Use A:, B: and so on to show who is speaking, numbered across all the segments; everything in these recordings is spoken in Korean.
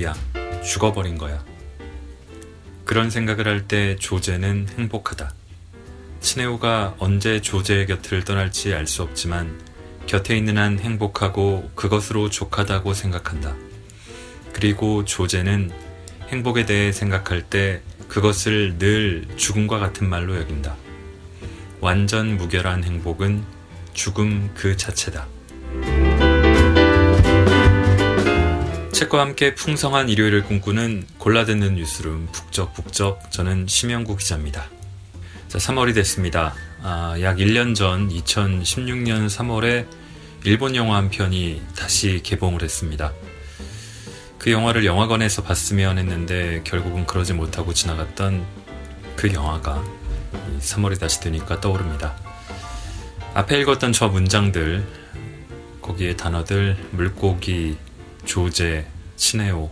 A: 일이야. 죽어버린 거야. 그런 생각을 할 때 조제는 행복하다. 친해오가 언제 조제의 곁을 떠날지 알 수 없지만 곁에 있는 한 행복하고 그것으로 족하다고 생각한다. 그리고 조제는 행복에 대해 생각할 때 그것을 늘 죽음과 같은 말로 여긴다. 완전 무결한 행복은 죽음 그 자체다. 책과 함께 풍성한 일요일을 꿈꾸는 골라듣는 뉴스룸 북적북적 저는 심영구 기자입니다. 자, 3월이 됐습니다. 아, 약 1년 전 2016년 3월에 일본 영화 한 편이 다시 개봉을 했습니다. 그 영화를 영화관에서 봤으면 했는데 결국은 그러지 못하고 지나갔던 그 영화가 3월이 다시 되니까 떠오릅니다. 앞에 읽었던 저 문장들, 거기에 단어들, 물고기, 조제, 친해오.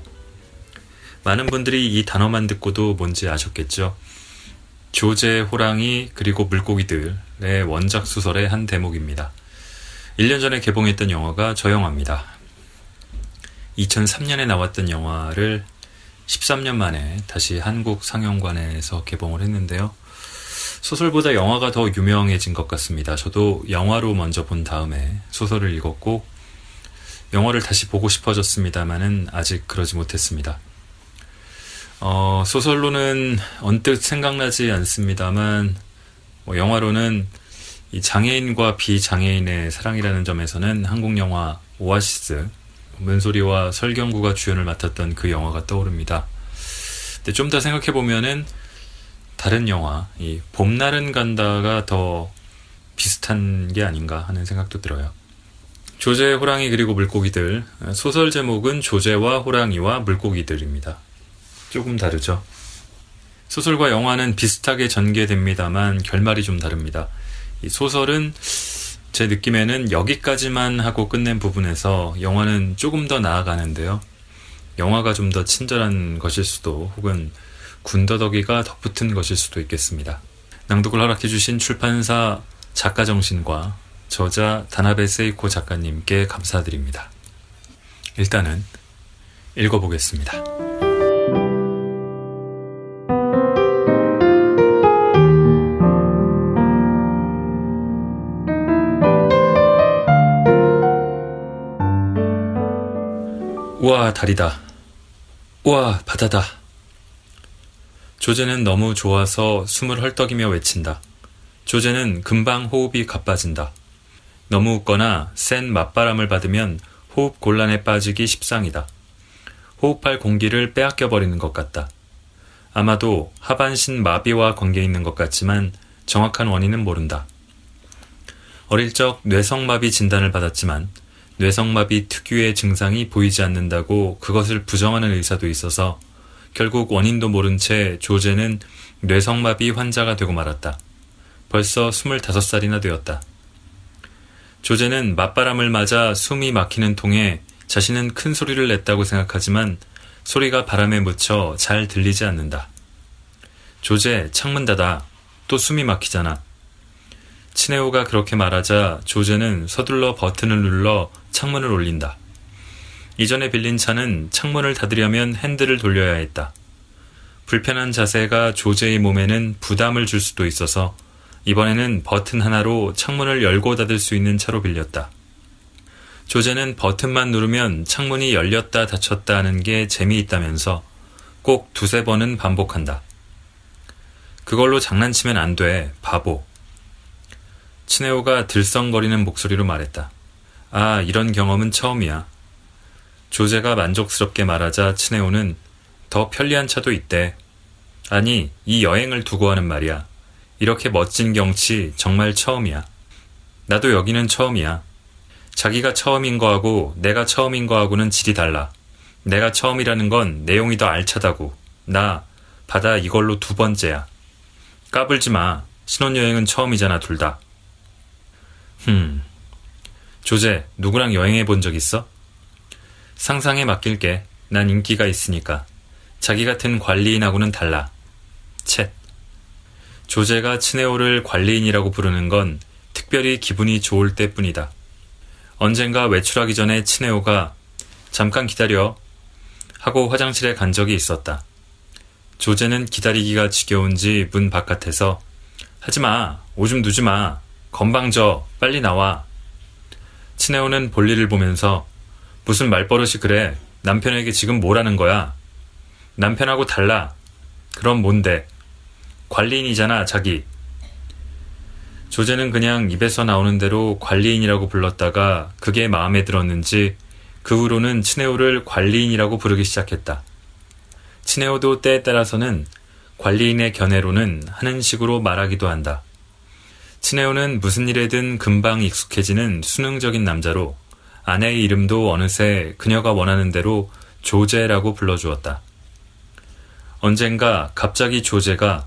A: 많은 분들이 이 단어만 듣고도 뭔지 아셨겠죠? 조제, 호랑이, 그리고 물고기들의 원작 소설의 한 대목입니다. 1년 전에 개봉했던 영화가 저 영화입니다. 2003년에 나왔던 영화를 13년 만에 다시 한국 상영관에서 개봉을 했는데요. 소설보다 영화가 더 유명해진 것 같습니다. 저도 영화로 먼저 본 다음에 소설을 읽었고, 영화를 다시 보고 싶어졌습니다만은 아직 그러지 못했습니다. 어, 소설로는 언뜻 생각나지 않습니다만, 뭐 영화로는 이 장애인과 비장애인의 사랑이라는 점에서는 한국 영화 오아시스 문소리와 설경구가 주연을 맡았던 그 영화가 떠오릅니다. 근데 좀 더 생각해 보면은 다른 영화 이 봄날은 간다가 더 비슷한 게 아닌가 하는 생각도 들어요. 조제, 호랑이 그리고 물고기들 소설 제목은 조제와 호랑이와 물고기들입니다. 조금 다르죠. 소설과 영화는 비슷하게 전개됩니다만 결말이 좀 다릅니다. 이 소설은 제 느낌에는 여기까지만 하고 끝낸 부분에서 영화는 조금 더 나아가는데요. 영화가 좀 더 친절한 것일 수도 혹은 군더더기가 덧붙은 것일 수도 있겠습니다. 낭독을 허락해주신 출판사 작가정신과 저자 다나베 세이코 작가님께 감사드립니다. 일단은 읽어보겠습니다. 우와, 다리다. 우와, 바다다. 조제는 너무 좋아서 숨을 헐떡이며 외친다. 조제는 금방 호흡이 가빠진다. 너무 웃거나 센 맞바람을 받으면 호흡 곤란에 빠지기 십상이다. 호흡할 공기를 빼앗겨 버리는 것 같다. 아마도 하반신 마비와 관계 있는 것 같지만 정확한 원인은 모른다. 어릴 적 뇌성마비 진단을 받았지만 뇌성마비 특유의 증상이 보이지 않는다고 그것을 부정하는 의사도 있어서 결국 원인도 모른 채 조제는 뇌성마비 환자가 되고 말았다. 벌써 25살이나 되었다. 조제는 맞바람을 맞아 숨이 막히는 통에 자신은 큰 소리를 냈다고 생각하지만 소리가 바람에 묻혀 잘 들리지 않는다. 조제, 창문 닫아. 또 숨이 막히잖아. 친해오가 그렇게 말하자 조제는 서둘러 버튼을 눌러 창문을 올린다. 이전에 빌린 차는 창문을 닫으려면 핸들을 돌려야 했다. 불편한 자세가 조제의 몸에는 부담을 줄 수도 있어서 이번에는 버튼 하나로 창문을 열고 닫을 수 있는 차로 빌렸다. 조제는 버튼만 누르면 창문이 열렸다 닫혔다 하는 게 재미있다면서 꼭 두세 번은 반복한다. 그걸로 장난치면 안 돼, 바보. 친해오가 들썽거리는 목소리로 말했다. 아, 이런 경험은 처음이야. 조제가 만족스럽게 말하자 친해오는 더 편리한 차도 있대. 아니, 이 여행을 두고 하는 말이야. 이렇게 멋진 경치 정말 처음이야. 나도 여기는 처음이야. 자기가 처음인 거하고 내가 처음인 거하고는 질이 달라. 내가 처음이라는 건 내용이 더 알차다고. 나 바다 이걸로 두 번째야. 까불지 마. 신혼여행은 처음이잖아, 둘 다. 흠. 조제, 누구랑 여행해 본 적 있어? 상상에 맡길게. 난 인기가 있으니까. 자기 같은 관리인하고는 달라. 챗. 조제가 친해오를 관리인이라고 부르는 건 특별히 기분이 좋을 때 뿐이다. 언젠가 외출하기 전에 친해오가 잠깐 기다려 하고 화장실에 간 적이 있었다. 조제는 기다리기가 지겨운지 문 바깥에서 하지마, 오줌 누지 마, 건방져, 빨리 나와. 친해오는 볼일을 보면서 무슨 말버릇이 그래, 남편에게 지금 뭐라는 거야. 남편하고 달라. 그럼 뭔데? 관리인이잖아, 자기. 조제는 그냥 입에서 나오는 대로 관리인이라고 불렀다가 그게 마음에 들었는지 그 후로는 친해오를 관리인이라고 부르기 시작했다. 친해오도 때에 따라서는 관리인의 견해로는 하는 식으로 말하기도 한다. 친해오는 무슨 일에든 금방 익숙해지는 수능적인 남자로 아내의 이름도 어느새 그녀가 원하는 대로 조제라고 불러주었다. 언젠가 갑자기 조제가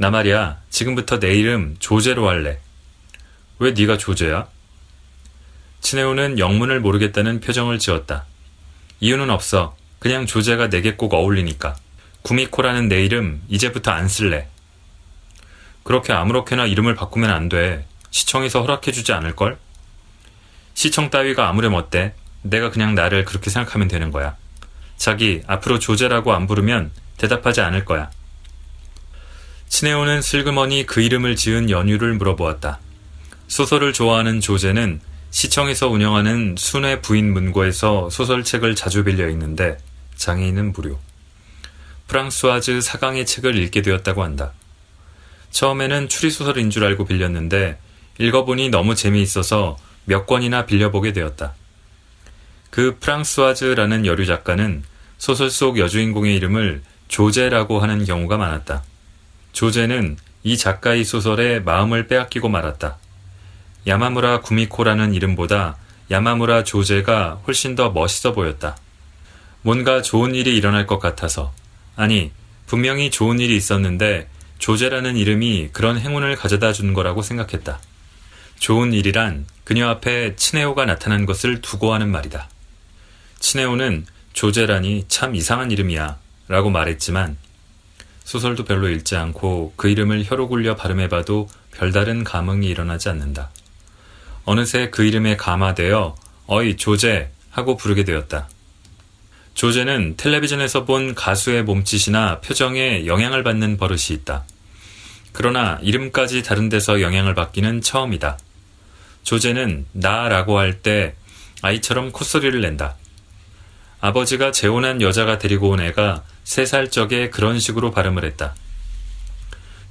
A: 나 말이야 지금부터 내 이름 조제로 할래. 왜 네가 조제야? 친해오는 영문을 모르겠다는 표정을 지었다. 이유는 없어. 그냥 조제가 내게 꼭 어울리니까. 구미코라는 내 이름 이제부터 안 쓸래. 그렇게 아무렇게나 이름을 바꾸면 안 돼. 시청에서 허락해주지 않을걸? 시청 따위가 아무렴 어때? 내가 그냥 나를 그렇게 생각하면 되는 거야. 자기 앞으로 조제라고 안 부르면 대답하지 않을 거야. 친해오는 슬그머니 그 이름을 지은 연유를 물어보았다. 소설을 좋아하는 조제는 시청에서 운영하는 순회 부인 문고에서 소설책을 자주 빌려 읽는데 장애인은 무료. 프랑스와즈 사강의 책을 읽게 되었다고 한다. 처음에는 추리소설인 줄 알고 빌렸는데 읽어보니 너무 재미있어서 몇 권이나 빌려보게 되었다. 그 프랑스와즈라는 여류 작가는 소설 속 여주인공의 이름을 조제라고 하는 경우가 많았다. 조제는 이 작가의 소설에 마음을 빼앗기고 말았다. 야마무라 구미코라는 이름보다 야마무라 조제가 훨씬 더 멋있어 보였다. 뭔가 좋은 일이 일어날 것 같아서. 아니, 분명히 좋은 일이 있었는데 조제라는 이름이 그런 행운을 가져다 준 거라고 생각했다. 좋은 일이란 그녀 앞에 친해오가 나타난 것을 두고 하는 말이다. 친해오는 조제라니 참 이상한 이름이야 라고 말했지만 소설도 별로 읽지 않고 그 이름을 혀로 굴려 발음해봐도 별다른 감흥이 일어나지 않는다. 어느새 그 이름에 감화되어 어이 조제 하고 부르게 되었다. 조제는 텔레비전에서 본 가수의 몸짓이나 표정에 영향을 받는 버릇이 있다. 그러나 이름까지 다른 데서 영향을 받기는 처음이다. 조제는 나라고 할 때 아이처럼 콧소리를 낸다. 아버지가 재혼한 여자가 데리고 온 애가 세 살 적에 그런 식으로 발음을 했다.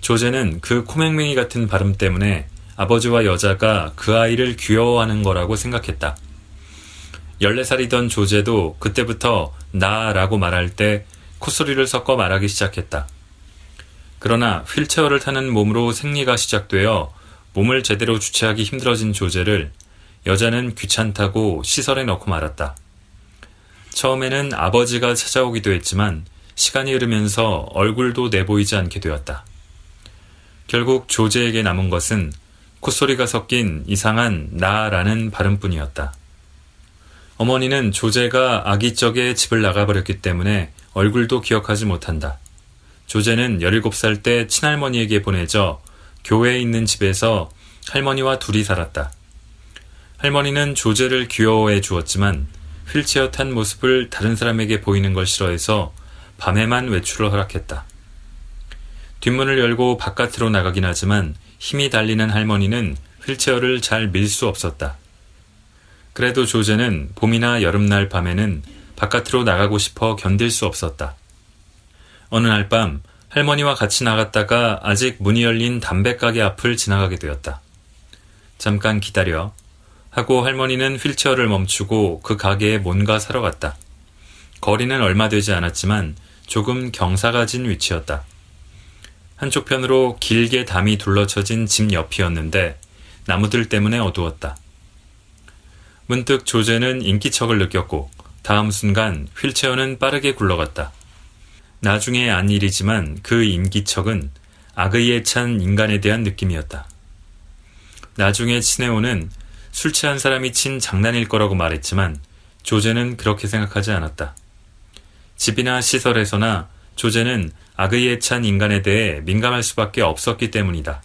A: 조제는 그 코맹맹이 같은 발음 때문에 아버지와 여자가 그 아이를 귀여워하는 거라고 생각했다. 14살이던 조제도 그때부터 나라고 말할 때 콧소리를 섞어 말하기 시작했다. 그러나 휠체어를 타는 몸으로 생리가 시작되어 몸을 제대로 주체하기 힘들어진 조제를 여자는 귀찮다고 시설에 넣고 말았다. 처음에는 아버지가 찾아오기도 했지만 시간이 흐르면서 얼굴도 내보이지 않게 되었다. 결국 조제에게 남은 것은 콧소리가 섞인 이상한 나라는 발음뿐이었다. 어머니는 조제가 아기 적에 집을 나가버렸기 때문에 얼굴도 기억하지 못한다. 조제는 17살 때 친할머니에게 보내져 교회에 있는 집에서 할머니와 둘이 살았다. 할머니는 조제를 귀여워해 주었지만 휠체어 탄 모습을 다른 사람에게 보이는 걸 싫어해서 밤에만 외출을 허락했다. 뒷문을 열고 바깥으로 나가긴 하지만 힘이 달리는 할머니는 휠체어를 잘 밀 수 없었다. 그래도 조제는 봄이나 여름날 밤에는 바깥으로 나가고 싶어 견딜 수 없었다. 어느 날 밤 할머니와 같이 나갔다가 아직 문이 열린 담배가게 앞을 지나가게 되었다. 잠깐 기다려. 하고 할머니는 휠체어를 멈추고 그 가게에 뭔가 사러 갔다. 거리는 얼마 되지 않았지만 조금 경사가 진 위치였다. 한쪽 편으로 길게 담이 둘러쳐진 집 옆이었는데 나무들 때문에 어두웠다. 문득 조제는 인기척을 느꼈고 다음 순간 휠체어는 빠르게 굴러갔다. 나중에 안 일이지만 그 인기척은 악의에 찬 인간에 대한 느낌이었다. 나중에 친해오는 술 취한 사람이 친 장난일 거라고 말했지만 조제는 그렇게 생각하지 않았다. 집이나 시설에서나 조제는 악의에 찬 인간에 대해 민감할 수밖에 없었기 때문이다.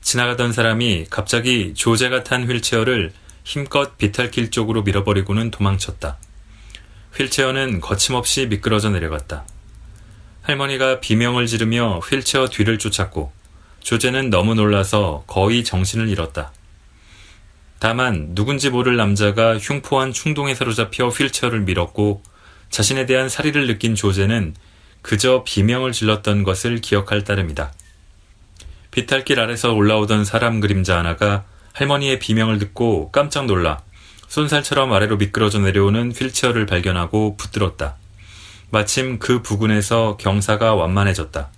A: 지나가던 사람이 갑자기 조제가 탄 휠체어를 힘껏 비탈길 쪽으로 밀어버리고는 도망쳤다. 휠체어는 거침없이 미끄러져 내려갔다. 할머니가 비명을 지르며 휠체어 뒤를 쫓았고 조제는 너무 놀라서 거의 정신을 잃었다. 다만 누군지 모를 남자가 흉포한 충동에 사로잡혀 휠체어를 밀었고 자신에 대한 사리를 느낀 조제는 그저 비명을 질렀던 것을 기억할 따름이다. 비탈길 아래서 올라오던 사람 그림자 하나가 할머니의 비명을 듣고 깜짝 놀라 쏜살처럼 아래로 미끄러져 내려오는 휠체어를 발견하고 붙들었다. 마침 그 부근에서 경사가 완만해졌다.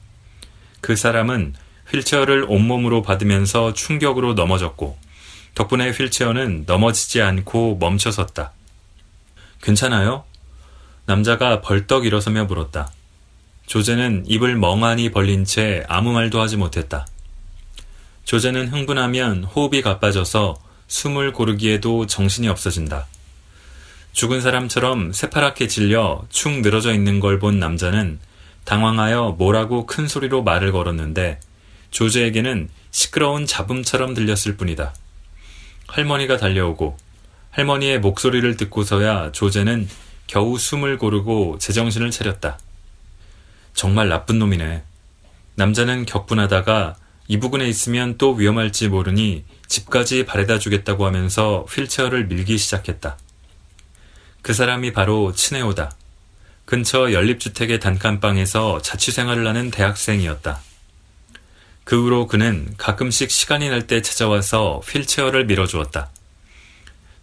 A: 그 사람은 휠체어를 온몸으로 받으면서 충격으로 넘어졌고 덕분에 휠체어는 넘어지지 않고 멈춰섰다. 괜찮아요? 남자가 벌떡 일어서며 물었다. 조제는 입을 멍하니 벌린 채 아무 말도 하지 못했다. 조제는 흥분하면 호흡이 가빠져서 숨을 고르기에도 정신이 없어진다. 죽은 사람처럼 새파랗게 질려 축 늘어져 있는 걸 본 남자는 당황하여 뭐라고 큰 소리로 말을 걸었는데 조제에게는 시끄러운 잡음처럼 들렸을 뿐이다. 할머니가 달려오고 할머니의 목소리를 듣고서야 조제는 겨우 숨을 고르고 제정신을 차렸다. 정말 나쁜 놈이네. 남자는 격분하다가 이 부근에 있으면 또 위험할지 모르니 집까지 바래다 주겠다고 하면서 휠체어를 밀기 시작했다. 그 사람이 바로 친해오다. 근처 연립주택의 단칸방에서 자취생활을 하는 대학생이었다. 그 후로 그는 가끔씩 시간이 날 때 찾아와서 휠체어를 밀어주었다.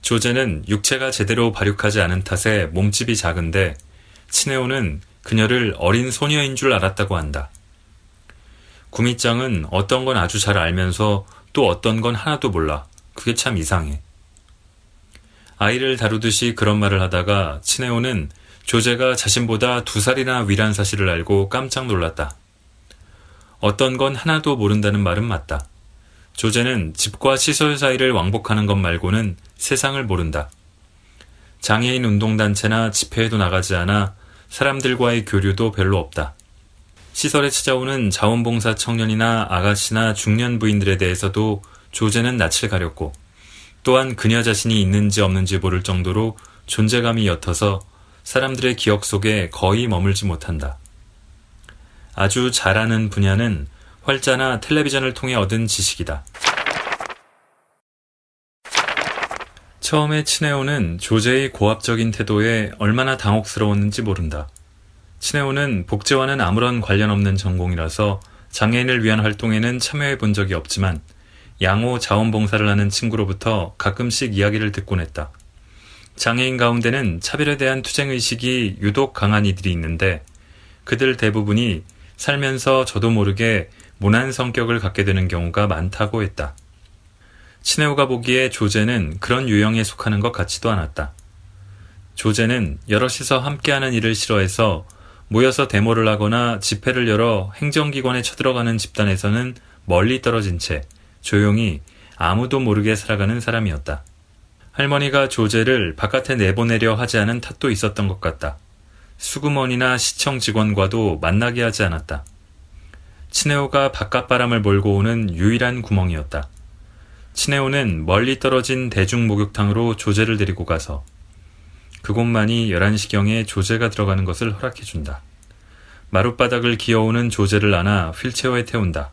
A: 조제는 육체가 제대로 발육하지 않은 탓에 몸집이 작은데 친해오는 그녀를 어린 소녀인 줄 알았다고 한다. 구미짱은 어떤 건 아주 잘 알면서 또 어떤 건 하나도 몰라. 그게 참 이상해. 아이를 다루듯이 그런 말을 하다가 친해오는 조제가 자신보다 두 살이나 위란 사실을 알고 깜짝 놀랐다. 어떤 건 하나도 모른다는 말은 맞다. 조제는 집과 시설 사이를 왕복하는 것 말고는 세상을 모른다. 장애인 운동단체나 집회에도 나가지 않아 사람들과의 교류도 별로 없다. 시설에 찾아오는 자원봉사 청년이나 아가씨나 중년 부인들에 대해서도 조제는 낯을 가렸고 또한 그녀 자신이 있는지 없는지 모를 정도로 존재감이 옅어서 사람들의 기억 속에 거의 머물지 못한다. 아주 잘하는 분야는 활자나 텔레비전을 통해 얻은 지식이다. 처음에 친해오는 조제의 고압적인 태도에 얼마나 당혹스러웠는지 모른다. 친해오는 복제와는 아무런 관련 없는 전공이라서 장애인을 위한 활동에는 참여해 본 적이 없지만 양호 자원봉사를 하는 친구로부터 가끔씩 이야기를 듣곤 했다. 장애인 가운데는 차별에 대한 투쟁의식이 유독 강한 이들이 있는데 그들 대부분이 살면서 저도 모르게 모난 성격을 갖게 되는 경우가 많다고 했다. 친해오가 보기에 조제는 그런 유형에 속하는 것 같지도 않았다. 조제는 여럿이서 함께하는 일을 싫어해서 모여서 데모를 하거나 집회를 열어 행정기관에 쳐들어가는 집단에서는 멀리 떨어진 채 조용히 아무도 모르게 살아가는 사람이었다. 할머니가 조제를 바깥에 내보내려 하지 않은 탓도 있었던 것 같다. 수구먼이나 시청 직원과도 만나게 하지 않았다. 친해오가 바깥바람을 몰고 오는 유일한 구멍이었다. 친해오는 멀리 떨어진 대중 목욕탕으로 조제를 데리고 가서 그곳만이 11시경에 조제가 들어가는 것을 허락해준다. 마룻바닥을 기어오는 조제를 안아 휠체어에 태운다.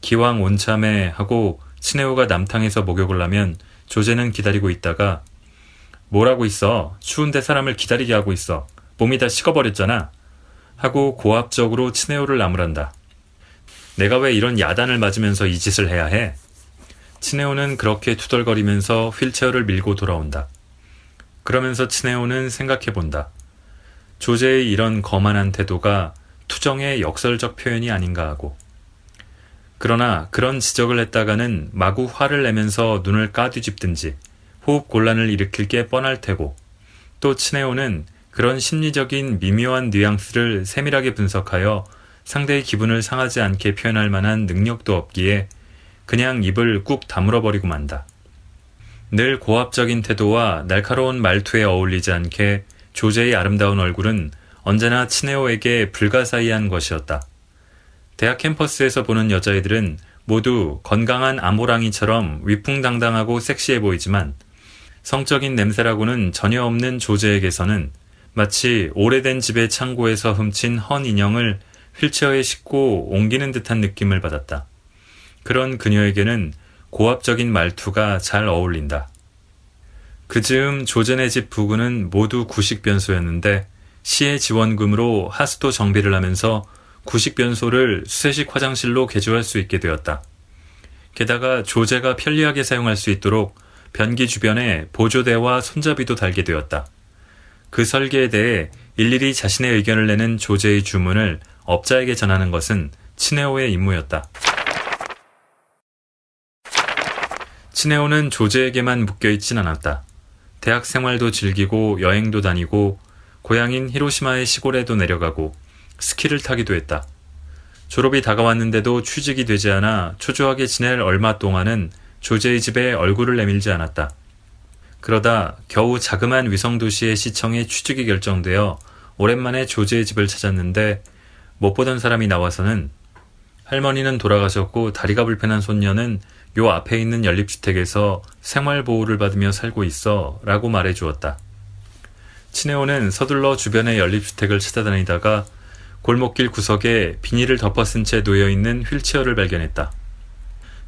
A: 기왕 온참에 하고 친해오가 남탕에서 목욕을 하면 조제는 기다리고 있다가 뭐라고 있어? 추운데 사람을 기다리게 하고 있어. 몸이 다 식어버렸잖아. 하고 고압적으로 친해오를 나무란다. 내가 왜 이런 야단을 맞으면서 이 짓을 해야 해? 친해오는 그렇게 투덜거리면서 휠체어를 밀고 돌아온다. 그러면서 친해오는 생각해 본다. 조제의 이런 거만한 태도가 투정의 역설적 표현이 아닌가 하고. 그러나 그런 지적을 했다가는 마구 화를 내면서 눈을 까뒤집든지 호흡 곤란을 일으킬 게 뻔할 테고 또 친해오는 그런 심리적인 미묘한 뉘앙스를 세밀하게 분석하여 상대의 기분을 상하지 않게 표현할 만한 능력도 없기에 그냥 입을 꾹 다물어 버리고 만다. 늘 고압적인 태도와 날카로운 말투에 어울리지 않게 조제의 아름다운 얼굴은 언제나 친해오에게 불가사의한 것이었다. 대학 캠퍼스에서 보는 여자애들은 모두 건강한 아모랑이처럼 위풍당당하고 섹시해 보이지만 성적인 냄새라고는 전혀 없는 조제에게서는 마치 오래된 집의 창고에서 훔친 헌 인형을 휠체어에 싣고 옮기는 듯한 느낌을 받았다. 그런 그녀에게는 고압적인 말투가 잘 어울린다. 그 즈음 조젠의 집 부근은 모두 구식 변소였는데 시의 지원금으로 하수도 정비를 하면서 구식 변소를 수세식 화장실로 개조할 수 있게 되었다. 게다가 조제가 편리하게 사용할 수 있도록 변기 주변에 보조대와 손잡이도 달게 되었다. 그 설계에 대해 일일이 자신의 의견을 내는 조제의 주문을 업자에게 전하는 것은 치네오의 임무였다. 치네오는 조제에게만 묶여있진 않았다. 대학 생활도 즐기고 여행도 다니고 고향인 히로시마의 시골에도 내려가고 스키를 타기도 했다. 졸업이 다가왔는데도 취직이 되지 않아 초조하게 지낼 얼마 동안은 조제의 집에 얼굴을 내밀지 않았다. 그러다 겨우 자그만 위성도시의 시청에 취직이 결정되어 오랜만에 조제의 집을 찾았는데 못 보던 사람이 나와서는 할머니는 돌아가셨고 다리가 불편한 손녀는 요 앞에 있는 연립주택에서 생활보호를 받으며 살고 있어 라고 말해 주었다. 츠네오는 서둘러 주변의 연립주택을 찾아다니다가 골목길 구석에 비닐을 덮어쓴 채 놓여있는 휠체어를 발견했다.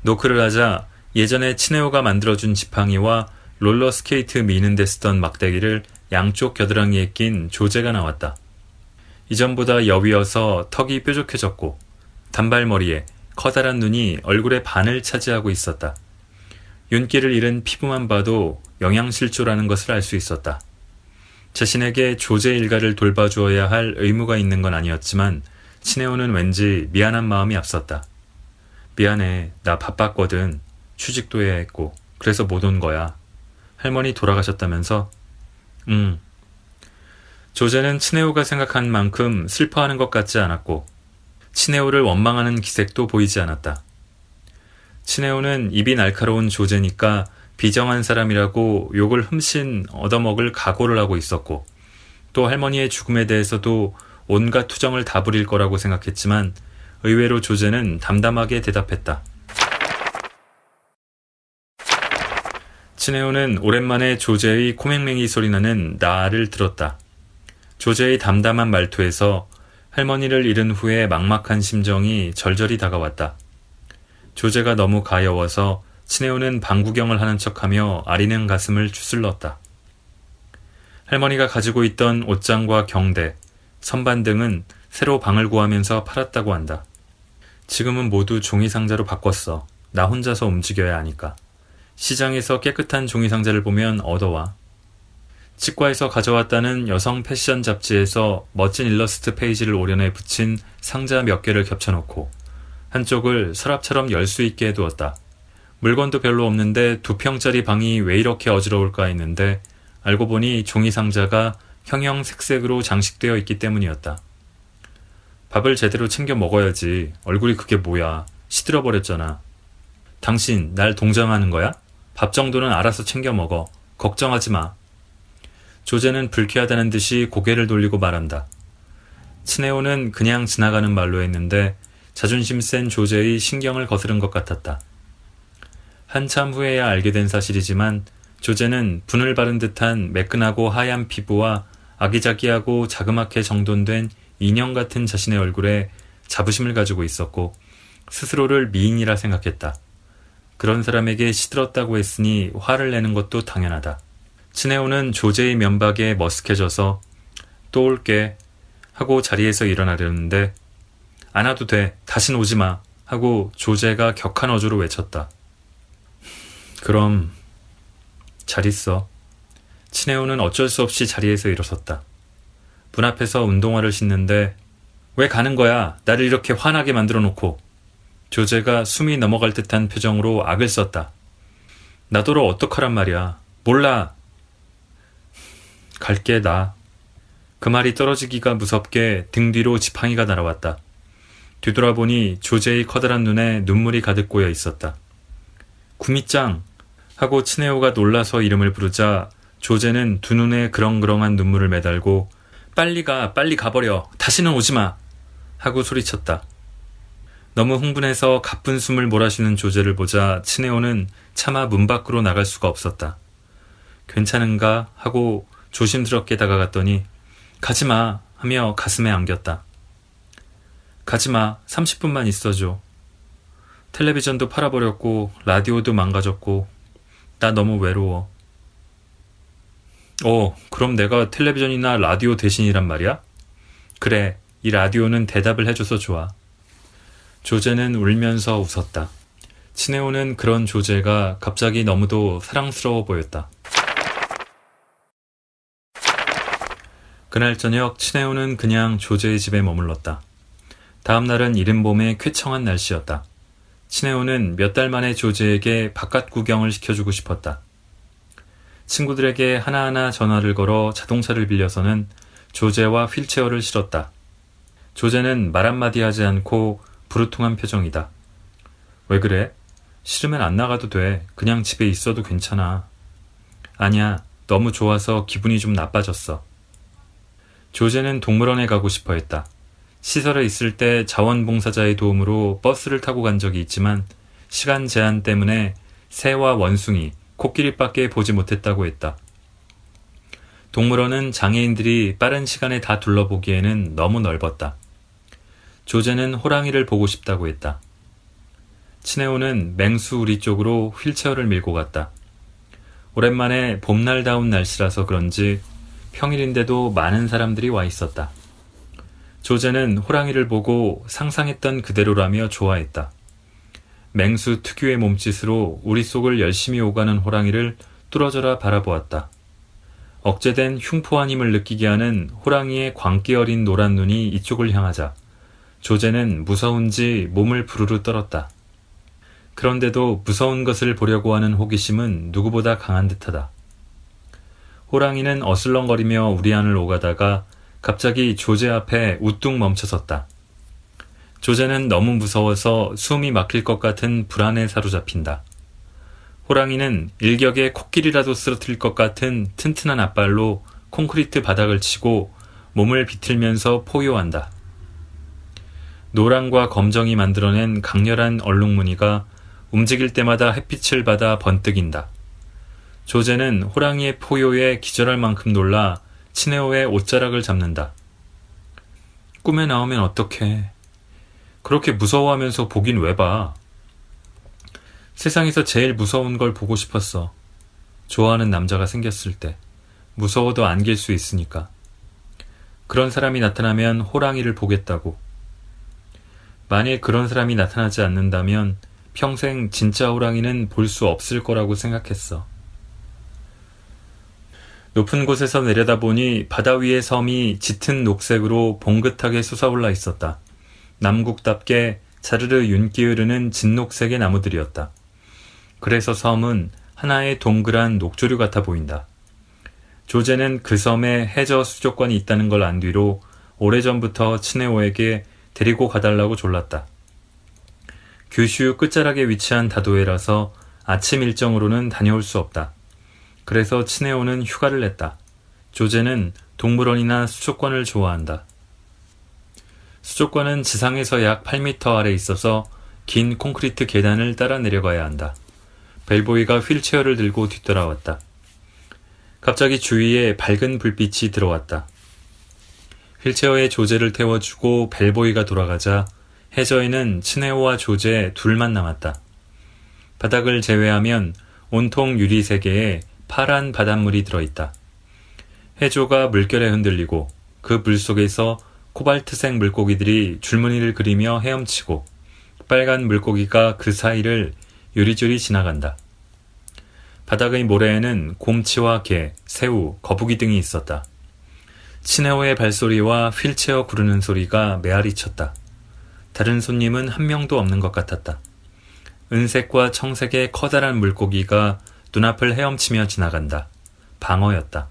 A: 노크를 하자 예전에 츠네오가 만들어준 지팡이와 롤러스케이트 미는 데 쓰던 막대기를 양쪽 겨드랑이에 낀 조제가 나왔다. 이전보다 여위어서 턱이 뾰족해졌고 단발머리에 커다란 눈이 얼굴의 반을 차지하고 있었다. 윤기를 잃은 피부만 봐도 영양실조라는 것을 알 수 있었다. 자신에게 조제 일가를 돌봐주어야 할 의무가 있는 건 아니었지만 친해오는 왠지 미안한 마음이 앞섰다. 미안해. 나 바빴거든. 취직도 해야 했고. 그래서 못 온 거야. 할머니 돌아가셨다면서? 응. 조제는 친해오가 생각한 만큼 슬퍼하는 것 같지 않았고 친해오를 원망하는 기색도 보이지 않았다. 친해오는 입이 날카로운 조제니까 비정한 사람이라고 욕을 흠씬 얻어먹을 각오를 하고 있었고 또 할머니의 죽음에 대해서도 온갖 투정을 다 부릴 거라고 생각했지만 의외로 조제는 담담하게 대답했다. 친해오는 오랜만에 조제의 코맹맹이 소리나는 나를 들었다. 조제의 담담한 말투에서 할머니를 잃은 후에 막막한 심정이 절절히 다가왔다. 조제가 너무 가여워서 친해오는 방구경을 하는 척하며 아리는 가슴을 추슬렀다. 할머니가 가지고 있던 옷장과 경대, 선반 등은 새로 방을 구하면서 팔았다고 한다. 지금은 모두 종이상자로 바꿨어. 나 혼자서 움직여야 하니까. 시장에서 깨끗한 종이상자를 보면 얻어와. 치과에서 가져왔다는 여성 패션 잡지에서 멋진 일러스트 페이지를 오련해 붙인 상자 몇 개를 겹쳐놓고 한쪽을 서랍처럼 열 수 있게 해두었다. 물건도 별로 없는데 두 평짜리 방이 왜 이렇게 어지러울까 했는데 알고 보니 종이 상자가 형형색색으로 장식되어 있기 때문이었다. 밥을 제대로 챙겨 먹어야지. 얼굴이 그게 뭐야. 시들어 버렸잖아. 당신 날 동정하는 거야? 밥 정도는 알아서 챙겨 먹어. 걱정하지 마. 조제는 불쾌하다는 듯이 고개를 돌리고 말한다. 친해오는 그냥 지나가는 말로 했는데 자존심 센 조제의 신경을 거스른 것 같았다. 한참 후에야 알게 된 사실이지만 조제는 분을 바른 듯한 매끈하고 하얀 피부와 아기자기하고 자그맣게 정돈된 인형 같은 자신의 얼굴에 자부심을 가지고 있었고 스스로를 미인이라 생각했다. 그런 사람에게 시들었다고 했으니 화를 내는 것도 당연하다. 친해오는 조제의 면박에 머쓱해져서 또 올게 하고 자리에서 일어나려는데 안 와도 돼. 다신 오지 마. 하고 조제가 격한 어조로 외쳤다. 그럼 잘 있어. 친해오는 어쩔 수 없이 자리에서 일어섰다. 문 앞에서 운동화를 신는데 왜 가는 거야? 나를 이렇게 화나게 만들어 놓고. 조제가 숨이 넘어갈 듯한 표정으로 악을 썼다. 나더러 어떡하란 말이야. 몰라. 갈게 나. 그 말이 떨어지기가 무섭게 등 뒤로 지팡이가 날아왔다. 뒤돌아보니 조제의 커다란 눈에 눈물이 가득 고여 있었다. 구미짱! 하고 친해오가 놀라서 이름을 부르자 조제는 두 눈에 그렁그렁한 눈물을 매달고 빨리 가, 빨리 가버려. 다시는 오지 마. 하고 소리쳤다. 너무 흥분해서 가쁜 숨을 몰아쉬는 조제를 보자 친해오는 차마 문 밖으로 나갈 수가 없었다. 괜찮은가? 하고 조심스럽게 다가갔더니 가지마 하며 가슴에 안겼다. 가지마 30분만 있어줘. 텔레비전도 팔아버렸고 라디오도 망가졌고 나 너무 외로워. 어, 그럼 내가 텔레비전이나 라디오 대신이란 말이야? 그래, 이 라디오는 대답을 해줘서 좋아. 조제는 울면서 웃었다. 치네오는 그런 조제가 갑자기 너무도 사랑스러워 보였다. 그날 저녁 치네오는 그냥 조제의 집에 머물렀다. 다음 날은 이른 봄에 쾌청한 날씨였다. 치네오는 몇 달 만에 조제에게 바깥 구경을 시켜주고 싶었다. 친구들에게 하나하나 전화를 걸어 자동차를 빌려서는 조제와 휠체어를 실었다. 조제는 말 한마디 하지 않고 부르퉁한 표정이다. 왜 그래? 싫으면 안 나가도 돼. 그냥 집에 있어도 괜찮아. 아니야. 너무 좋아서 기분이 좀 나빠졌어. 조제는 동물원에 가고 싶어 했다. 시설에 있을 때 자원봉사자의 도움으로 버스를 타고 간 적이 있지만 시간 제한 때문에 새와 원숭이, 코끼리밖에 보지 못했다고 했다. 동물원은 장애인들이 빠른 시간에 다 둘러보기에는 너무 넓었다. 조제는 호랑이를 보고 싶다고 했다. 치네오는 맹수 우리 쪽으로 휠체어를 밀고 갔다. 오랜만에 봄날다운 날씨라서 그런지 평일인데도 많은 사람들이 와 있었다. 조제는 호랑이를 보고 상상했던 그대로라며 좋아했다. 맹수 특유의 몸짓으로 우리 속을 열심히 오가는 호랑이를 뚫어져라 바라보았다. 억제된 흉포한 힘을 느끼게 하는 호랑이의 광기 어린 노란 눈이 이쪽을 향하자 조제는 무서운지 몸을 부르르 떨었다. 그런데도 무서운 것을 보려고 하는 호기심은 누구보다 강한 듯하다. 호랑이는 어슬렁거리며 우리 안을 오가다가 갑자기 조제 앞에 우뚝 멈춰섰다. 조제는 너무 무서워서 숨이 막힐 것 같은 불안에 사로잡힌다. 호랑이는 일격에 코끼리라도 쓰러뜨릴 것 같은 튼튼한 앞발로 콘크리트 바닥을 치고 몸을 비틀면서 포효한다. 노랑과 검정이 만들어낸 강렬한 얼룩무늬가 움직일 때마다 햇빛을 받아 번뜩인다. 조제는 호랑이의 포효에 기절할 만큼 놀라 치네오의 옷자락을 잡는다. 꿈에 나오면 어떡해. 그렇게 무서워하면서 보긴 왜 봐. 세상에서 제일 무서운 걸 보고 싶었어. 좋아하는 남자가 생겼을 때. 무서워도 안길 수 있으니까. 그런 사람이 나타나면 호랑이를 보겠다고. 만일 그런 사람이 나타나지 않는다면 평생 진짜 호랑이는 볼 수 없을 거라고 생각했어. 높은 곳에서 내려다보니 바다 위의 섬이 짙은 녹색으로 봉긋하게 솟아올라 있었다. 남국답게 자르르 윤기 흐르는 진녹색의 나무들이었다. 그래서 섬은 하나의 동그란 녹조류 같아 보인다. 조제는 그 섬에 해저 수족관이 있다는 걸 안 뒤로 오래전부터 친해오에게 데리고 가달라고 졸랐다. 규슈 끝자락에 위치한 다도해라서 아침 일정으로는 다녀올 수 없다. 그래서 친해오는 휴가를 냈다. 조제는 동물원이나 수족관을 좋아한다. 수족관은 지상에서 약 8m 아래 있어서 긴 콘크리트 계단을 따라 내려가야 한다. 벨보이가 휠체어를 들고 뒤돌아왔다. 갑자기 주위에 밝은 불빛이 들어왔다. 휠체어에 조제를 태워주고 벨보이가 돌아가자 해저에는 친해오와 조제 둘만 남았다. 바닥을 제외하면 온통 유리 세계에 파란 바닷물이 들어있다. 해조가 물결에 흔들리고 그 물 속에서 코발트색 물고기들이 줄무늬를 그리며 헤엄치고 빨간 물고기가 그 사이를 요리조리 지나간다. 바닥의 모래에는 곰치와 개, 새우, 거북이 등이 있었다. 치네오의 발소리와 휠체어 구르는 소리가 메아리 쳤다. 다른 손님은 한 명도 없는 것 같았다. 은색과 청색의 커다란 물고기가 눈앞을 헤엄치며 지나간다. 방어였다.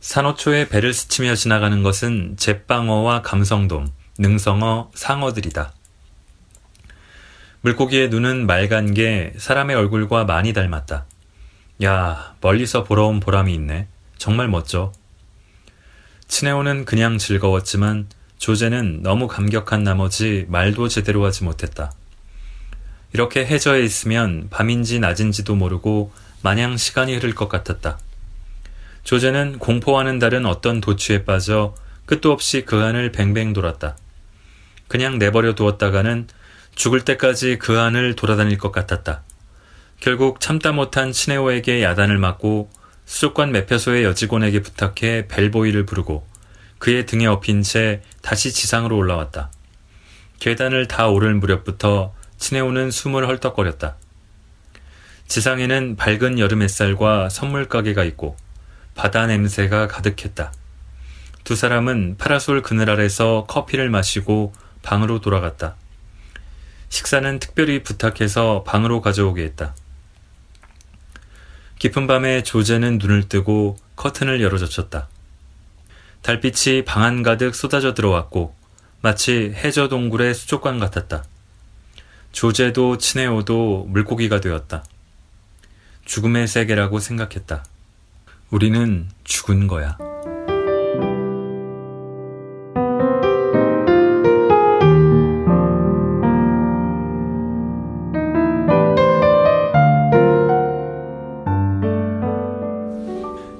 A: 산호초에 배를 스치며 지나가는 것은 잿방어와 감성돔, 능성어, 상어들이다. 물고기의 눈은 맑은 게 사람의 얼굴과 많이 닮았다. 야, 멀리서 보러 온 보람이 있네. 정말 멋져. 친해오는 그냥 즐거웠지만 조제는 너무 감격한 나머지 말도 제대로 하지 못했다. 이렇게 해저에 있으면 밤인지 낮인지도 모르고 마냥 시간이 흐를 것 같았다. 조제는 공포와는 다른 어떤 도취에 빠져 끝도 없이 그 안을 뱅뱅 돌았다. 그냥 내버려 두었다가는 죽을 때까지 그 안을 돌아다닐 것 같았다. 결국 참다 못한 친해오에게 야단을 맞고 수족관 매표소의 여직원에게 부탁해 벨보이를 부르고 그의 등에 업힌 채 다시 지상으로 올라왔다. 계단을 다 오를 무렵부터 친해오는 숨을 헐떡거렸다. 지상에는 밝은 여름 햇살과 선물 가게가 있고 바다 냄새가 가득했다. 두 사람은 파라솔 그늘 아래서 커피를 마시고 방으로 돌아갔다. 식사는 특별히 부탁해서 방으로 가져오게 했다. 깊은 밤에 조제는 눈을 뜨고 커튼을 열어젖혔다. 달빛이 방 안 가득 쏟아져 들어왔고 마치 해저 동굴의 수족관 같았다. 조제도 친해오도 물고기가 되었다. 죽음의 세계라고 생각했다. 우리는 죽은 거야.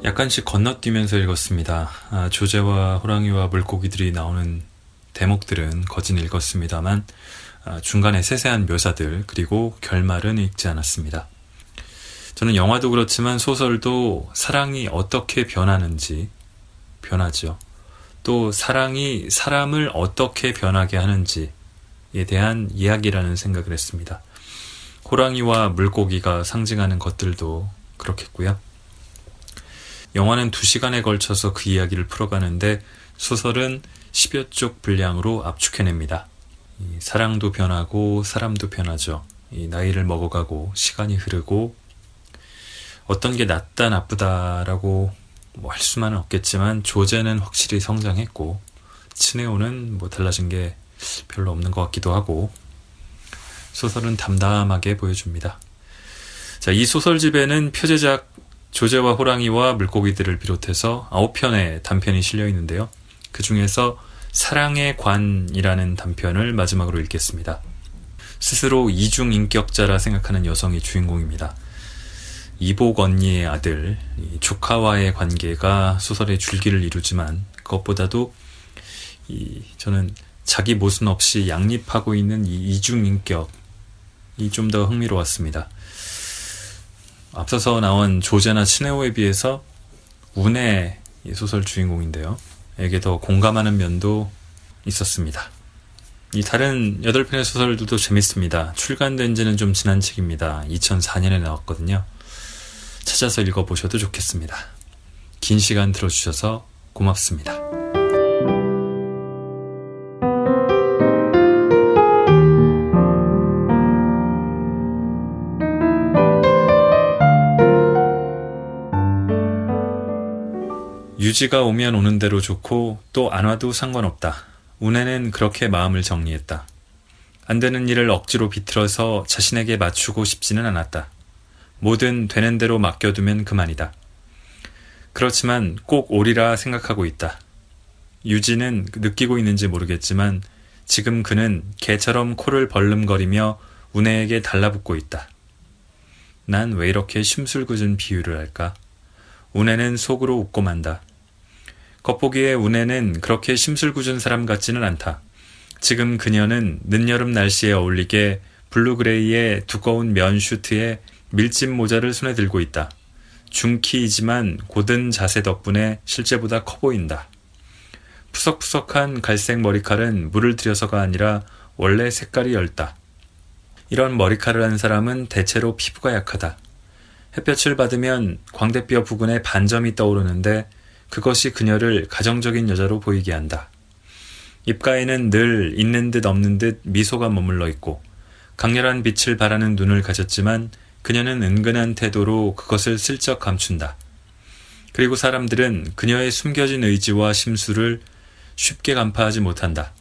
A: 약간씩 건너뛰면서 읽었습니다. 아, 조제와 호랑이와 물고기들이 나오는 대목들은 거진 읽었습니다만 아, 중간에 세세한 묘사들 그리고 결말은 읽지 않았습니다. 저는 영화도 그렇지만 소설도 사랑이 어떻게 변하는지 변하죠. 또 사랑이 사람을 어떻게 변하게 하는지에 대한 이야기라는 생각을 했습니다. 호랑이와 물고기가 상징하는 것들도 그렇겠고요. 영화는 두 시간에 걸쳐서 그 이야기를 풀어가는데 소설은 10여 쪽 분량으로 압축해냅니다. 사랑도 변하고 사람도 변하죠. 나이를 먹어가고 시간이 흐르고 어떤 게 낫다 나쁘다라고 뭐 할 수만은 없겠지만 조제는 확실히 성장했고 친해오는 뭐 달라진 게 별로 없는 것 같기도 하고 소설은 담담하게 보여줍니다. 자, 이 소설집에는 표제작 조제와 호랑이와 물고기들을 비롯해서 9편의 단편이 실려 있는데요. 그 중에서 사랑의 관이라는 단편을 마지막으로 읽겠습니다. 스스로 이중 인격자라 생각하는 여성이 주인공입니다. 이복 언니의 아들, 조카와의 관계가 소설의 줄기를 이루지만 그것보다도 이, 저는 자기 모순 없이 양립하고 있는 이 이중 인격이 좀 더 흥미로웠습니다. 앞서서 나온 조제나 친해오에 비해서 운의 소설 주인공인데요. 에게 더 공감하는 면도 있었습니다. 이 다른 8편의 소설들도 재밌습니다. 출간된 지는 좀 지난 책입니다. 2004년에 나왔거든요. 찾아서 읽어보셔도 좋겠습니다. 긴 시간 들어주셔서 고맙습니다. 유지가 오면 오는 대로 좋고 또 안 와도 상관없다. 운에는 그렇게 마음을 정리했다. 안 되는 일을 억지로 비틀어서 자신에게 맞추고 싶지는 않았다. 뭐든 되는 대로 맡겨두면 그만이다. 그렇지만 꼭 오리라 생각하고 있다. 유지는 느끼고 있는지 모르겠지만 지금 그는 개처럼 코를 벌름거리며 운해에게 달라붙고 있다. 난 왜 이렇게 심술궂은 비유를 할까? 운해는 속으로 웃고 만다. 겉보기에 운에는 그렇게 심술궂은 사람 같지는 않다. 지금 그녀는 늦여름 날씨에 어울리게 blue gray의 두꺼운 면 슈트에 밀짚 모자를 손에 들고 있다. 중키이지만 곧은 자세 덕분에 실제보다 커 보인다. 푸석푸석한 갈색 머리칼은 물을 들여서가 아니라 원래 색깔이 엷다. 이런 머리칼을 한 사람은 대체로 피부가 약하다. 햇볕을 받으면 광대뼈 부근에 반점이 떠오르는데 그것이 그녀를 가정적인 여자로 보이게 한다. 입가에는 늘 있는 듯 없는 듯 미소가 머물러 있고 강렬한 빛을 바라는 눈을 가졌지만 그녀는 은근한 태도로 그것을 슬쩍 감춘다. 그리고 사람들은 그녀의 숨겨진 의지와 심수를 쉽게 간파하지 못한다.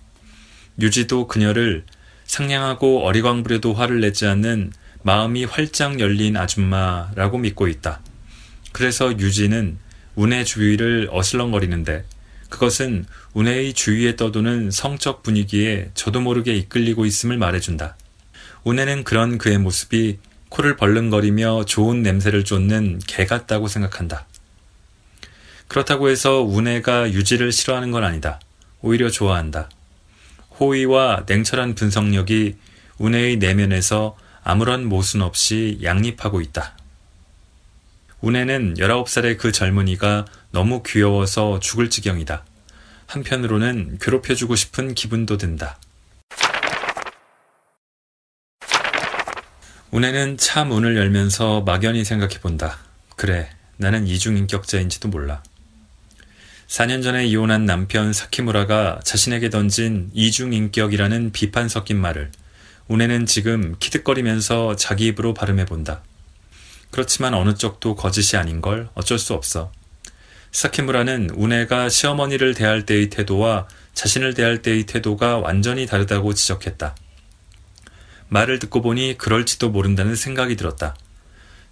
A: 유지도 그녀를 상냥하고 어리광부려도 화를 내지 않는 마음이 활짝 열린 아줌마라고 믿고 있다. 그래서 유지는 운의 주위를 어슬렁거리는데 그것은 운해의 주위에 떠도는 성적 분위기에 저도 모르게 이끌리고 있음을 말해준다. 운해는 그런 그의 모습이 코를 벌렁거리며 좋은 냄새를 쫓는 개 같다고 생각한다. 그렇다고 해서 운해가 유지를 싫어하는 건 아니다. 오히려 좋아한다. 호의와 냉철한 분석력이 운해의 내면에서 아무런 모순 없이 양립하고 있다. 운해는 19살의 그 젊은이가 너무 귀여워서 죽을 지경이다. 한편으로는 괴롭혀주고 싶은 기분도 든다. 운해는 차 문을 열면서 막연히 생각해 본다. 그래, 나는 이중인격자인지도 몰라. 4년 전에 이혼한 남편 사키무라가 자신에게 던진 이중인격이라는 비판 섞인 말을 운해는 지금 키득거리면서 자기 입으로 발음해 본다. 그렇지만 어느 쪽도 거짓이 아닌 걸 어쩔 수 없어. 사키무라는 운해가 시어머니를 대할 때의 태도와 자신을 대할 때의 태도가 완전히 다르다고 지적했다. 말을 듣고 보니 그럴지도 모른다는 생각이 들었다.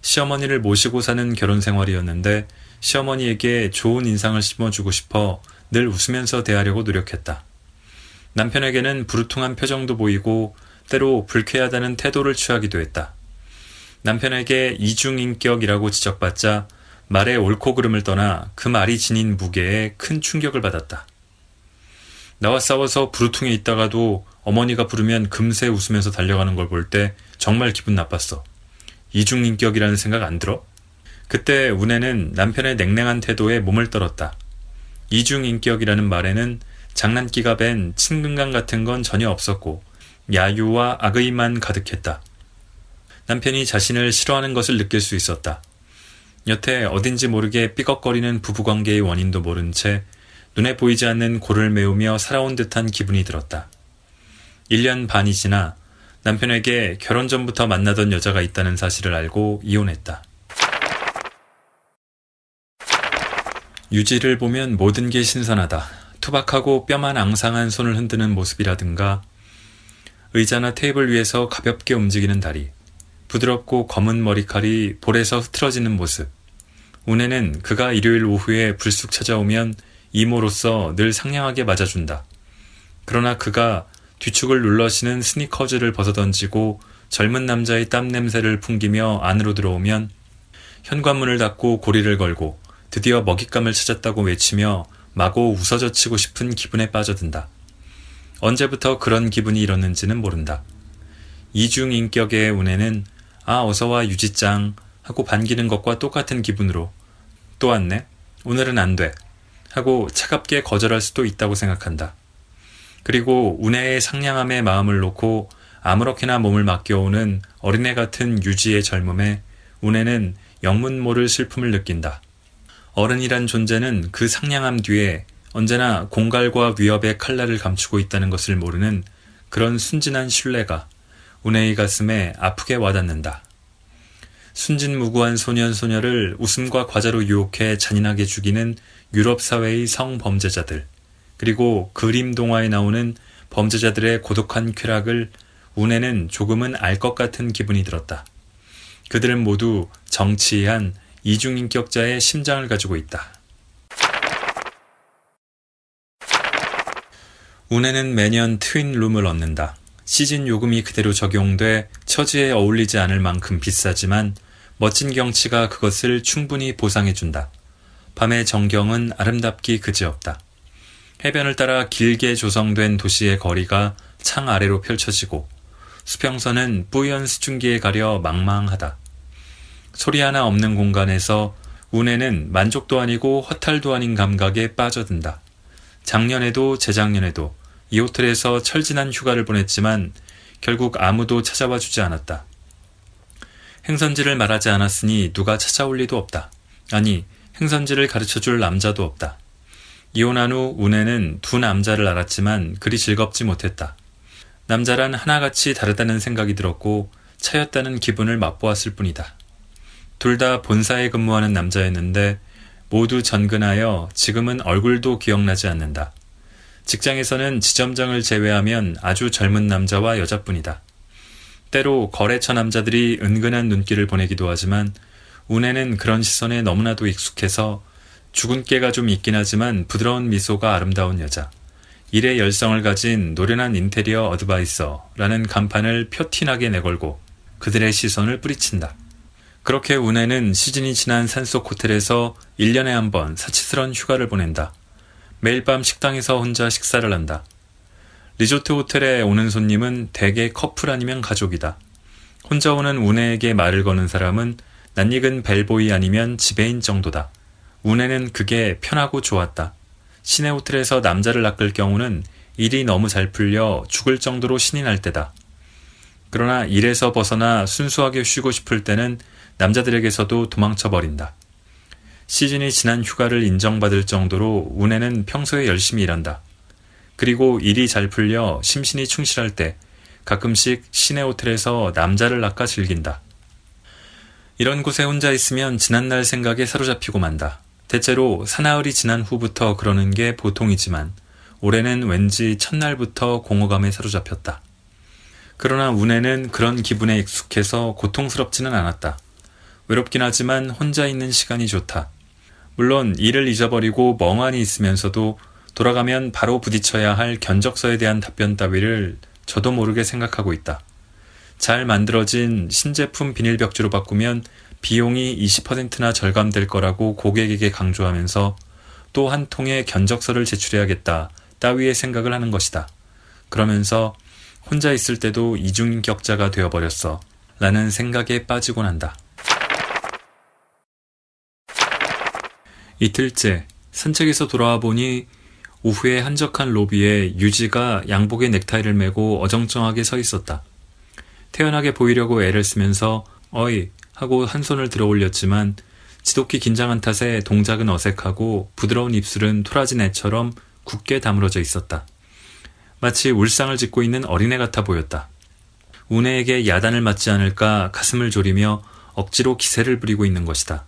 A: 시어머니를 모시고 사는 결혼 생활이었는데 시어머니에게 좋은 인상을 심어주고 싶어 늘 웃으면서 대하려고 노력했다. 남편에게는 부르퉁한 표정도 보이고 때로 불쾌하다는 태도를 취하기도 했다. 남편에게 이중인격이라고 지적받자 말의 옳고 그름을 떠나 그 말이 지닌 무게에 큰 충격을 받았다. 나와 싸워서 부르퉁에 있다가도 어머니가 부르면 금세 웃으면서 달려가는 걸 볼 때 정말 기분 나빴어. 이중인격이라는 생각 안 들어? 그때 운해는 남편의 냉랭한 태도에 몸을 떨었다. 이중인격이라는 말에는 장난기가 밴 친근감 같은 건 전혀 없었고 야유와 악의만 가득했다. 남편이 자신을 싫어하는 것을 느낄 수 있었다. 여태 어딘지 모르게 삐걱거리는 부부관계의 원인도 모른 채 눈에 보이지 않는 골을 메우며 살아온 듯한 기분이 들었다. 1년 반이 지나 남편에게 결혼 전부터 만나던 여자가 있다는 사실을 알고 이혼했다. 유지를 보면 모든 게 신선하다. 투박하고 뼈만 앙상한 손을 흔드는 모습이라든가 의자나 테이블 위에서 가볍게 움직이는 다리, 부드럽고 검은 머리칼이 볼에서 흐트러지는 모습. 운에는 그가 일요일 오후에 불쑥 찾아오면 이모로서 늘 상냥하게 맞아준다. 그러나 그가 뒤축을 눌러시는 스니커즈를 벗어던지고 젊은 남자의 땀 냄새를 풍기며 안으로 들어오면 현관문을 닫고 고리를 걸고 드디어 먹잇감을 찾았다고 외치며 마구 웃어젖히고 싶은 기분에 빠져든다. 언제부터 그런 기분이 일었는지는 모른다. 이중인격의 운에는 아 어서와 유지짱 하고 반기는 것과 똑같은 기분으로 또 왔네? 오늘은 안 돼. 하고 차갑게 거절할 수도 있다고 생각한다. 그리고 운해의 상냥함에 마음을 놓고 아무렇게나 몸을 맡겨오는 어린애 같은 유지의 젊음에 운해는 영문 모를 슬픔을 느낀다. 어른이란 존재는 그 상냥함 뒤에 언제나 공갈과 위협의 칼날을 감추고 있다는 것을 모르는 그런 순진한 신뢰가 운해의 가슴에 아프게 와닿는다. 순진무구한 소년 소녀를 웃음과 과자로 유혹해 잔인하게 죽이는 유럽 사회의 성범죄자들, 그리고 그림 동화에 나오는 범죄자들의 고독한 쾌락을 운해는 조금은 알 것 같은 기분이 들었다. 그들은 모두 정치한 이중인격자의 심장을 가지고 있다. 운해는 매년 트윈 룸을 얻는다. 시즌 요금이 그대로 적용돼 처지에 어울리지 않을 만큼 비싸지만 멋진 경치가 그것을 충분히 보상해준다. 밤의 정경은 아름답기 그지없다. 해변을 따라 길게 조성된 도시의 거리가 창 아래로 펼쳐지고 수평선은 뿌연 수증기에 가려 망망하다. 소리 하나 없는 공간에서 운해는 만족도 아니고 허탈도 아닌 감각에 빠져든다. 작년에도 재작년에도 이 호텔에서 철진한 휴가를 보냈지만 결국 아무도 찾아와 주지 않았다. 행선지를 말하지 않았으니 누가 찾아올 리도 없다. 아니, 행선지를 가르쳐 줄 남자도 없다. 이혼한 후 운해는 두 남자를 알았지만 그리 즐겁지 못했다. 남자란 하나같이 다르다는 생각이 들었고 차였다는 기분을 맛보았을 뿐이다. 둘 다 본사에 근무하는 남자였는데 모두 전근하여 지금은 얼굴도 기억나지 않는다. 직장에서는 지점장을 제외하면 아주 젊은 남자와 여자뿐이다. 때로 거래처 남자들이 은근한 눈길을 보내기도 하지만 운에는 그런 시선에 너무나도 익숙해서 죽은 깨가 좀 있긴 하지만 부드러운 미소가 아름다운 여자. 일의 열성을 가진 노련한 인테리어 어드바이서라는 간판을 표티나게 내걸고 그들의 시선을 뿌리친다. 그렇게 운해는 시즌이 지난 산속 호텔에서 1년에 한 번 사치스런 휴가를 보낸다. 매일 밤 식당에서 혼자 식사를 한다. 리조트 호텔에 오는 손님은 대개 커플 아니면 가족이다. 혼자 오는 운해에게 말을 거는 사람은 낯익은 벨보이 아니면 지배인 정도다. 운해는 그게 편하고 좋았다. 시내 호텔에서 남자를 낚을 경우는 일이 너무 잘 풀려 죽을 정도로 신이 날 때다. 그러나 일에서 벗어나 순수하게 쉬고 싶을 때는 남자들에게서도 도망쳐 버린다. 시즌이 지난 휴가를 인정받을 정도로 운해는 평소에 열심히 일한다. 그리고 일이 잘 풀려 심신이 충실할 때 가끔씩 시내 호텔에서 남자를 낚아 즐긴다. 이런 곳에 혼자 있으면 지난날 생각에 사로잡히고 만다. 대체로 사나흘이 지난 후부터 그러는 게 보통이지만 올해는 왠지 첫날부터 공허감에 사로잡혔다. 그러나 운에는 그런 기분에 익숙해서 고통스럽지는 않았다. 외롭긴 하지만 혼자 있는 시간이 좋다. 물론 일을 잊어버리고 멍하니 있으면서도 돌아가면 바로 부딪혀야 할 견적서에 대한 답변 따위를 저도 모르게 생각하고 있다. 잘 만들어진 신제품 비닐벽지로 바꾸면 비용이 20%나 절감될 거라고 고객에게 강조하면서 또 한 통의 견적서를 제출해야겠다 따위의 생각을 하는 것이다. 그러면서 혼자 있을 때도 이중격자가 되어버렸어. 라는 생각에 빠지곤 한다. 이틀째 산책에서 돌아와 보니 오후에 한적한 로비에 유지가 양복에 넥타이를 메고 어정쩡하게 서 있었다. 태연하게 보이려고 애를 쓰면서 어이 하고 한 손을 들어 올렸지만 지독히 긴장한 탓에 동작은 어색하고 부드러운 입술은 토라진 애처럼 굳게 다물어져 있었다. 마치 울상을 짓고 있는 어린애 같아 보였다. 운해에게 야단을 맞지 않을까 가슴을 졸이며 억지로 기세를 부리고 있는 것이다.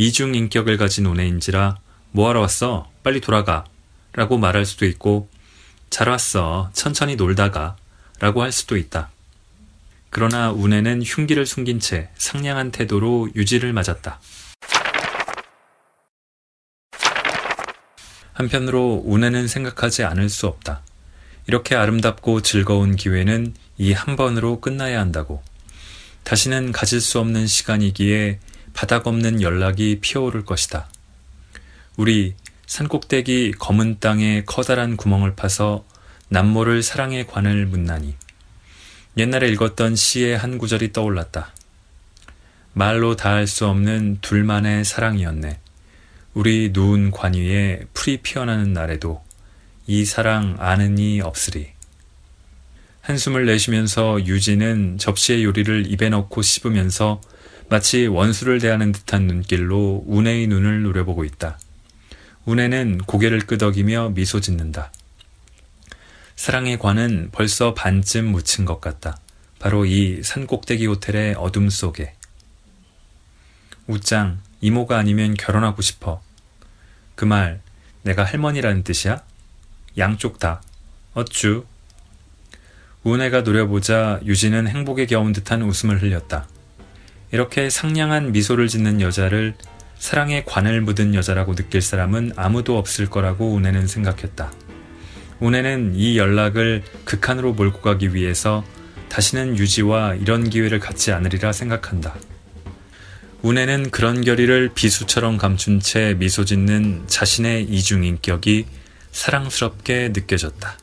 A: 이중 인격을 가진 운해인지라 뭐하러 왔어? 빨리 돌아가. 라고 말할 수도 있고 잘 왔어. 천천히 놀다가 라고 할 수도 있다. 그러나 운해는 흉기를 숨긴 채 상냥한 태도로 유지를 맞았다. 한편으로 운해는 생각하지 않을 수 없다. 이렇게 아름답고 즐거운 기회는 이 한 번으로 끝나야 한다고. 다시는 가질 수 없는 시간이기에 바닥 없는 연락이 피어오를 것이다. 우리 산꼭대기 검은 땅에 커다란 구멍을 파서 남모를 사랑의 관을 묻나니 옛날에 읽었던 시의 한 구절이 떠올랐다. 말로 다할 수 없는 둘만의 사랑이었네. 우리 누운 관 위에 풀이 피어나는 날에도 이 사랑 아는 이 없으리. 한숨을 내쉬면서 유진은 접시의 요리를 입에 넣고 씹으면서 마치 원수를 대하는 듯한 눈길로 운해의 눈을 노려보고 있다. 운해는 고개를 끄덕이며 미소 짓는다. 사랑의 관은 벌써 반쯤 묻힌 것 같다. 바로 이 산꼭대기 호텔의 어둠 속에. 우짱, 이모가 아니면 결혼하고 싶어. 그 말, 내가 할머니라는 뜻이야? 양쪽 다. 어쭈? 우은혜가 노려보자 유진은 행복에 겨운 듯한 웃음을 흘렸다. 이렇게 상냥한 미소를 짓는 여자를 사랑의 관을 묻은 여자라고 느낄 사람은 아무도 없을 거라고 운해는 생각했다. 운해는 이 연락을 극한으로 몰고 가기 위해서 다시는 유지와 이런 기회를 갖지 않으리라 생각한다. 운해는 그런 결의를 비수처럼 감춘 채 미소 짓는 자신의 이중인격이 사랑스럽게 느껴졌다.